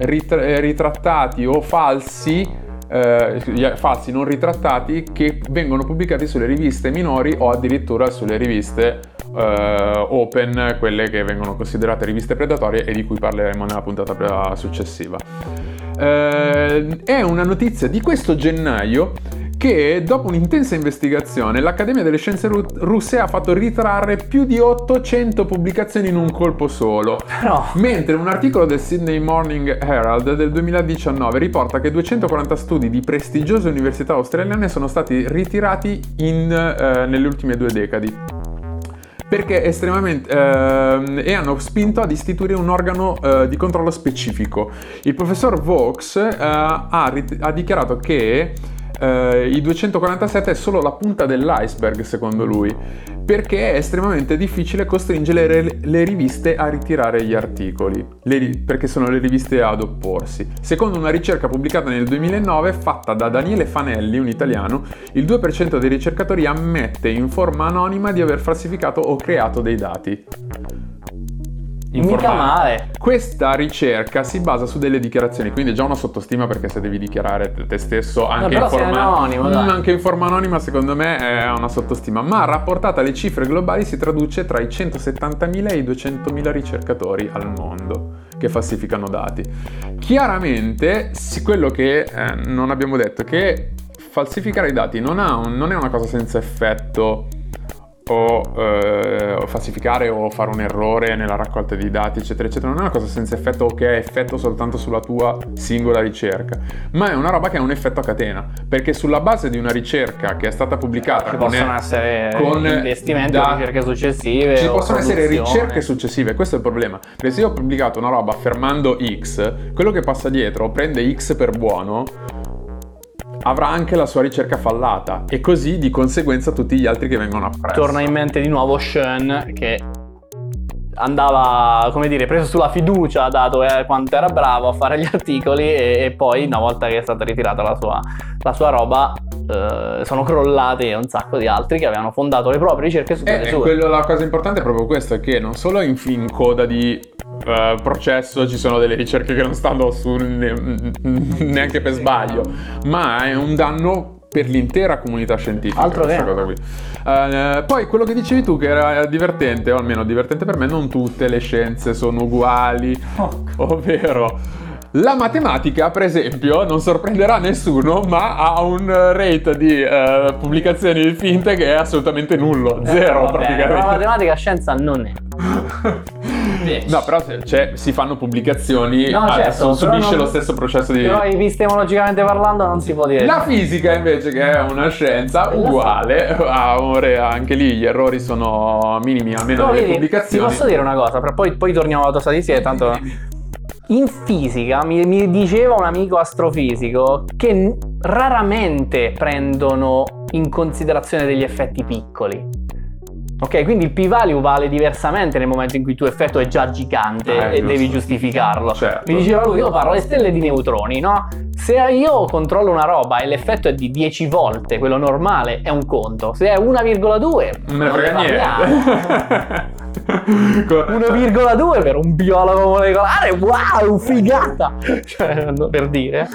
rit- eh, ritrattati o falsi eh, falsi non ritrattati che vengono pubblicati sulle riviste minori o addirittura sulle riviste eh, open, quelle che vengono considerate riviste predatorie e di cui parleremo nella puntata pre- successiva. Eh, è una notizia di questo gennaio che dopo un'intensa investigazione l'Accademia delle Scienze Ru- Russe ha fatto ritrarre più di 800 pubblicazioni in un colpo solo. Però Mentre un articolo del Sydney Morning Herald del 2019 riporta che 240 studi di prestigiose università australiane sono stati ritirati in, eh, nelle ultime due decadi. Perché estremamente. ehm, e hanno spinto ad istituire un organo eh, di controllo specifico. Il professor Vaux eh, ha, rit- ha dichiarato che eh, i 247 è solo la punta dell'iceberg, secondo lui, perché è estremamente difficile costringere le, le riviste a ritirare gli articoli, le perché sono le riviste ad opporsi. Secondo una ricerca pubblicata nel 2009 fatta da Daniele Fanelli, un italiano, il 2% dei ricercatori ammette in forma anonima di aver falsificato o creato dei dati. Mica male. Questa ricerca si basa su delle dichiarazioni, quindi è già una sottostima perché se devi dichiarare te stesso anche, però in, forma, anonimo. Mm, anche in forma anonima, secondo me è una sottostima, ma rapportata alle cifre globali si traduce tra i 170.000 e i 200.000 ricercatori al mondo che falsificano dati. Chiaramente, quello che eh, non abbiamo detto è che falsificare i dati non, ha un- non è una cosa senza effetto o eh, falsificare o fare un errore nella raccolta di dati, eccetera, eccetera, non è una cosa senza effetto o che ha effetto soltanto sulla tua singola ricerca, ma è una roba che ha un effetto a catena, perché sulla base di una ricerca che è stata pubblicata Ci con possono essere con investimenti da- o ricerche successive. ci possono essere produzione. ricerche successive, questo è il problema. Perché se io ho pubblicato una roba affermando X, quello che passa dietro prende X per buono, avrà anche la sua ricerca fallata e così di conseguenza tutti gli altri che vengono appresso. Torna in mente di nuovo Sean che andava, come dire, preso sulla fiducia, dato eh, quanto era bravo a fare gli articoli e, e poi una volta che è stata ritirata la sua, la sua roba eh, sono crollati un sacco di altri che avevano fondato le proprie ricerche su E, quelle e sue. Eh, quello- la cosa importante è proprio questo, è che non solo in, in coda di eh, processo ci sono delle ricerche che non stanno su ne- neanche per sbaglio, ma è un danno per l'intera comunità scientifica. Altro questa cosa qui. Eh, poi quello che dicevi tu che era divertente, o almeno divertente per me, non tutte le scienze sono uguali, ovvero... La matematica, per esempio, non sorprenderà nessuno, ma ha un rate di eh, pubblicazioni finte che è assolutamente nullo, zero Eh, vabbè, praticamente. la matematica scienza non è. No, però cioè, si fanno pubblicazioni, No, ah, certo, subisce non- lo stesso processo di... Però epistemologicamente parlando non si può dire. La fisica invece che è una scienza uguale, ha un re- anche lì gli errori sono minimi, almeno nelle vedi, ti pubblicazioni. posso dire una cosa, però poi, poi torniamo alla tua statistica, tanto... In fisica mi, mi diceva un amico astrofisico che raramente prendono in considerazione degli effetti piccoli. Ok, quindi il p-value vale diversamente nel momento in cui il tuo effetto è già gigante Eh, e giusto. devi giustificarlo. Certo. Mi diceva lui, io parlo di stelle di neutroni, no? Se io controllo una roba e l'effetto è di 10 volte quello normale, è un conto. Se è 1,2, Non me ne frega niente. 1,2 per un biologo molecolare, wow, figata! Cioè, per dire.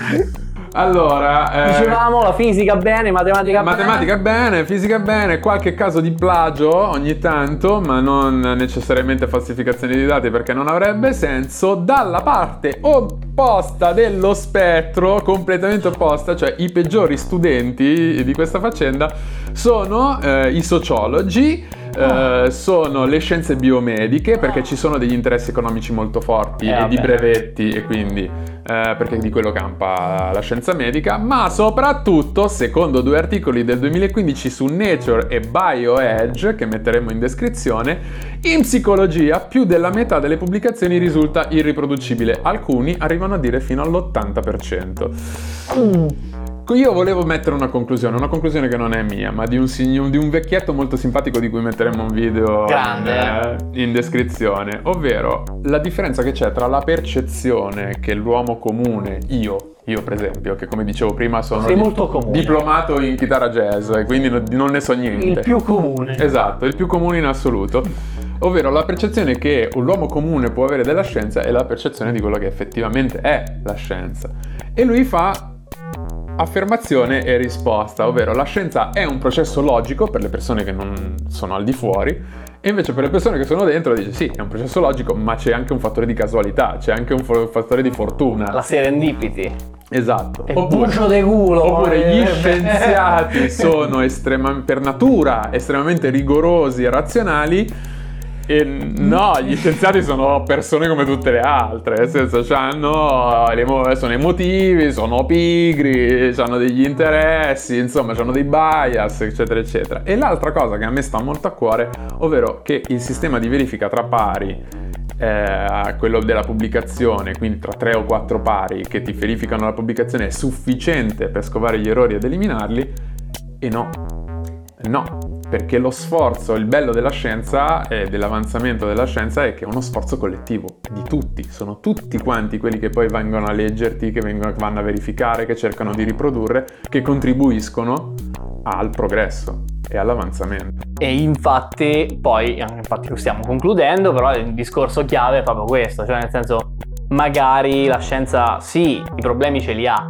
allora, eh, Dicevamo la fisica bene, matematica bene. Matematica bene, fisica bene, qualche caso di plagio ogni tanto, ma non necessariamente falsificazione di dati perché non avrebbe senso, dalla parte opposta dello spettro, completamente opposta, cioè i peggiori studenti di questa faccenda sono eh, i sociologi. Eh, sono le scienze biomediche perché ci sono degli interessi economici molto forti Eh, e di brevetti e quindi eh, perché di quello campa la scienza medica, ma soprattutto, secondo due articoli del 2015 su Nature e BioEdge, che metteremo in descrizione, in psicologia più della metà delle pubblicazioni risulta irriproducibile, alcuni arrivano a dire fino all'80%. Mm. Io volevo mettere una conclusione, una conclusione che non è mia, ma di un, di un vecchietto molto simpatico di cui metteremo un video Grande, in, eh, in descrizione, ovvero la differenza che c'è tra la percezione che l'uomo comune, io, io per esempio, che come dicevo prima sono di- diplomato in chitarra jazz e quindi non- non ne so niente. Il più comune. Esatto, il più comune in assoluto. Ovvero la percezione che l'uomo comune può avere della scienza è la percezione di quello che effettivamente è la scienza. E lui fa affermazione e risposta, ovvero la scienza è un processo logico per le persone che non sono al di fuori e invece per le persone che sono dentro dice sì, è un processo logico, ma c'è anche un fattore di casualità, c'è anche un fattore di fortuna. La serendipity. Esatto. E bucio de culo. Oppure gli direbbe. scienziati sono estrema- per natura estremamente rigorosi e razionali. E no, gli scienziati sono persone come tutte le altre, nel senso hanno emo- sono emotivi, sono pigri, hanno degli interessi, insomma, hanno dei bias, eccetera, eccetera. E l'altra cosa che a me sta molto a cuore, ovvero che il sistema di verifica tra pari eh, quello della pubblicazione, quindi tra 3 o 4 pari che ti verificano la pubblicazione è sufficiente per scovare gli errori ed eliminarli? E no, no, perché lo sforzo, il bello della scienza e dell'avanzamento della scienza è che è uno sforzo collettivo, di tutti, sono tutti quanti quelli che poi vengono a leggerti, che vengono, vanno a verificare, che cercano di riprodurre, che contribuiscono al progresso e all'avanzamento. E infatti, poi, infatti lo stiamo concludendo, però il discorso chiave è proprio questo, cioè nel senso, magari la scienza sì, i problemi ce li ha,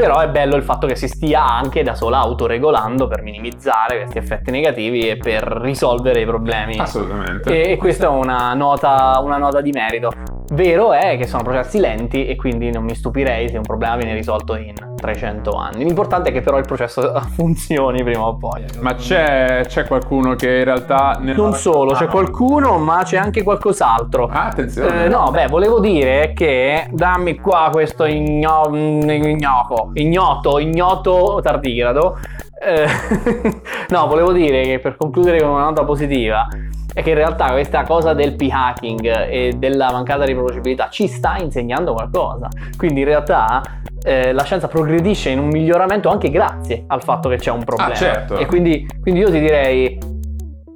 però è bello il fatto che si stia anche da sola autoregolando per minimizzare questi effetti negativi e per risolvere i problemi. Assolutamente. E, e questa è una nota, una nota di merito. Vero è che sono processi lenti e quindi non mi stupirei se un problema viene risolto in 300 anni. L'importante è che però il processo funzioni prima o poi. Ma c'è, c'è qualcuno che in realtà... nella- Non solo, Ah, c'è no. qualcuno, ma c'è anche qualcos'altro. Ah, attenzione. Eh, no, beh, volevo dire che dammi qua questo igno- ignoco, ignoto, ignoto tardigrado. Eh, no, volevo dire che per concludere con una nota positiva è che in realtà questa cosa del p-hacking e della mancata riproducibilità ci sta insegnando qualcosa. Quindi in realtà eh, la scienza progredisce in un miglioramento anche grazie al fatto che c'è un problema. certo. E quindi, quindi io ti direi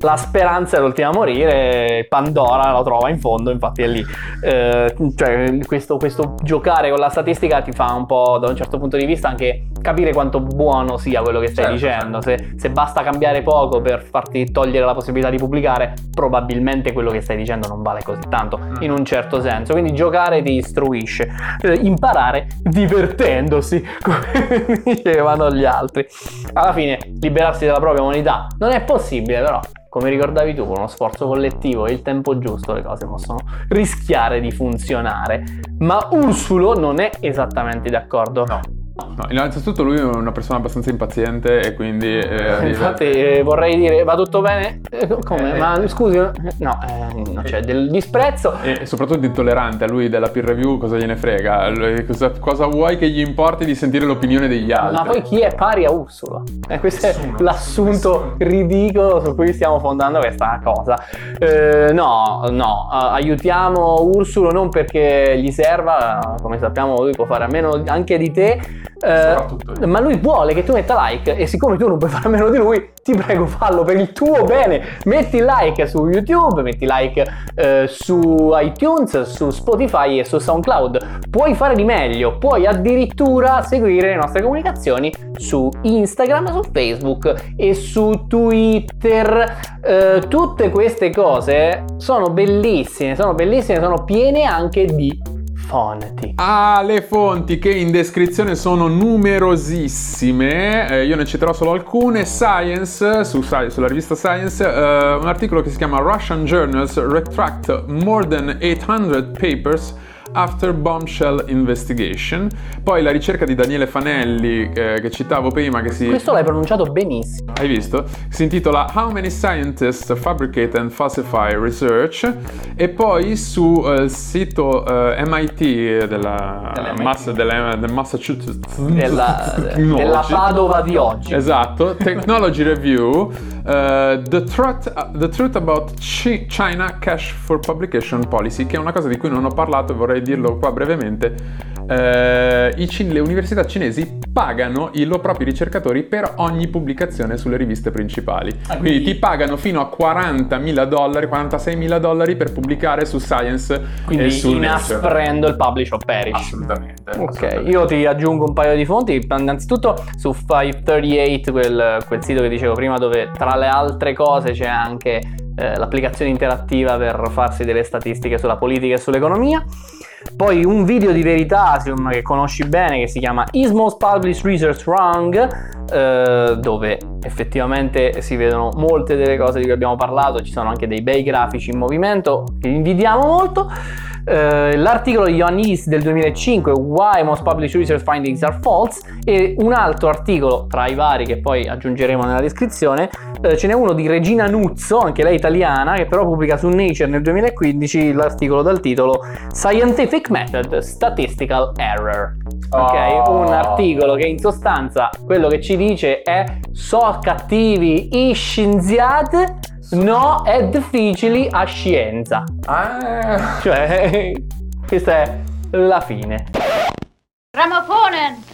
la speranza è l'ultima a morire, Pandora la trova in fondo, infatti è lì. Eh, cioè, questo, questo giocare con la statistica ti fa un po', da un certo punto di vista, anche capire quanto buono sia quello che stai Certo, dicendo. Se, se basta cambiare poco per farti togliere la possibilità di pubblicare, probabilmente quello che stai dicendo non vale così tanto, Mm. in un certo senso. Quindi giocare ti istruisce, Eh, imparare divertendosi, come dicevano gli altri. Alla fine, liberarsi dalla propria umanità non è possibile, però come ricordavi tu, con uno sforzo collettivo e il tempo giusto le cose possono rischiare di funzionare. Ma Ursulo non è esattamente d'accordo. No. No, innanzitutto lui è una persona abbastanza impaziente e quindi... eh, Infatti eh, vorrei dire, va tutto bene? Eh, come? Eh, Ma eh. scusi? No, eh, c'è del disprezzo. E soprattutto intollerante a lui della peer review, cosa gliene frega? Lui- Cosa, cosa vuoi che gli importi di sentire l'opinione degli altri? Ma poi chi è pari a Ursulo? Eh, questo Nessuno. è l'assunto ridicolo su cui stiamo fondando questa cosa. Eh, no, no, aiutiamo Ursulo non perché gli serva, come sappiamo lui può fare a meno anche di te. Eh, ma lui vuole che tu metta like e siccome tu non puoi fare a meno di lui, ti prego fallo per il tuo bene. Metti like su YouTube, metti like eh, su iTunes, su Spotify e su SoundCloud. Puoi fare di meglio, puoi addirittura seguire le nostre comunicazioni su Instagram, su Facebook e su Twitter. Eh, tutte queste cose sono bellissime, sono bellissime, sono piene anche di fonti. Ah, le fonti che in descrizione sono numerosissime, eh, io ne citerò solo alcune. Science, su sulla rivista Science, eh, un articolo che si chiama Russian Journals Retract More than 800 Papers After Bombshell Investigation. Poi la ricerca di Daniele Fanelli, eh, che citavo prima, che si... Questo l'hai pronunciato benissimo. Hai visto? Si intitola How many scientists fabricate and falsify research e poi sul sito eh, MIT della, Della Mass- della- del Massachusetts Della, della. Padova di oggi. Esatto, Technology Review, eh, the, truth, the Truth About Chi- China Cash for Publication Policy, che è una cosa di cui non ho parlato e vorrei dirlo qua brevemente. Eh, i cin- le università cinesi pagano i loro propri ricercatori per ogni pubblicazione sulle riviste principali. Ah, quindi... quindi- ti pagano fino a 40.000 dollari, 46.000 dollari per pubblicare su Science Quindi e su inasprendo il publish or perish. Assolutamente. Ok, assolutamente. io ti aggiungo un paio di fonti. Innanzitutto su 538, quel, quel sito che dicevo prima, dove tra le altre cose c'è anche eh, l'applicazione interattiva per farsi delle statistiche sulla politica e sull'economia. Poi un video di Veritasium che conosci bene che si chiama Is Most Published Research Wrong? eh, dove effettivamente si vedono molte delle cose di cui abbiamo parlato, ci sono anche dei bei grafici in movimento che invidiamo molto. Eh, l'articolo di Ioannis del 2005 Why Most Published Research Findings Are False e un altro articolo tra i vari che poi aggiungeremo nella descrizione eh, ce n'è uno di Regina Nuzzo anche lei italiana che però pubblica su Nature nel 2015 l'articolo dal titolo Scientific Method Statistical Error ok Oh. un articolo che in sostanza quello che ci dice è so cattivi i scienziati no è difficili a scienza Ah, cioè, questa è la fine. Grammofonen!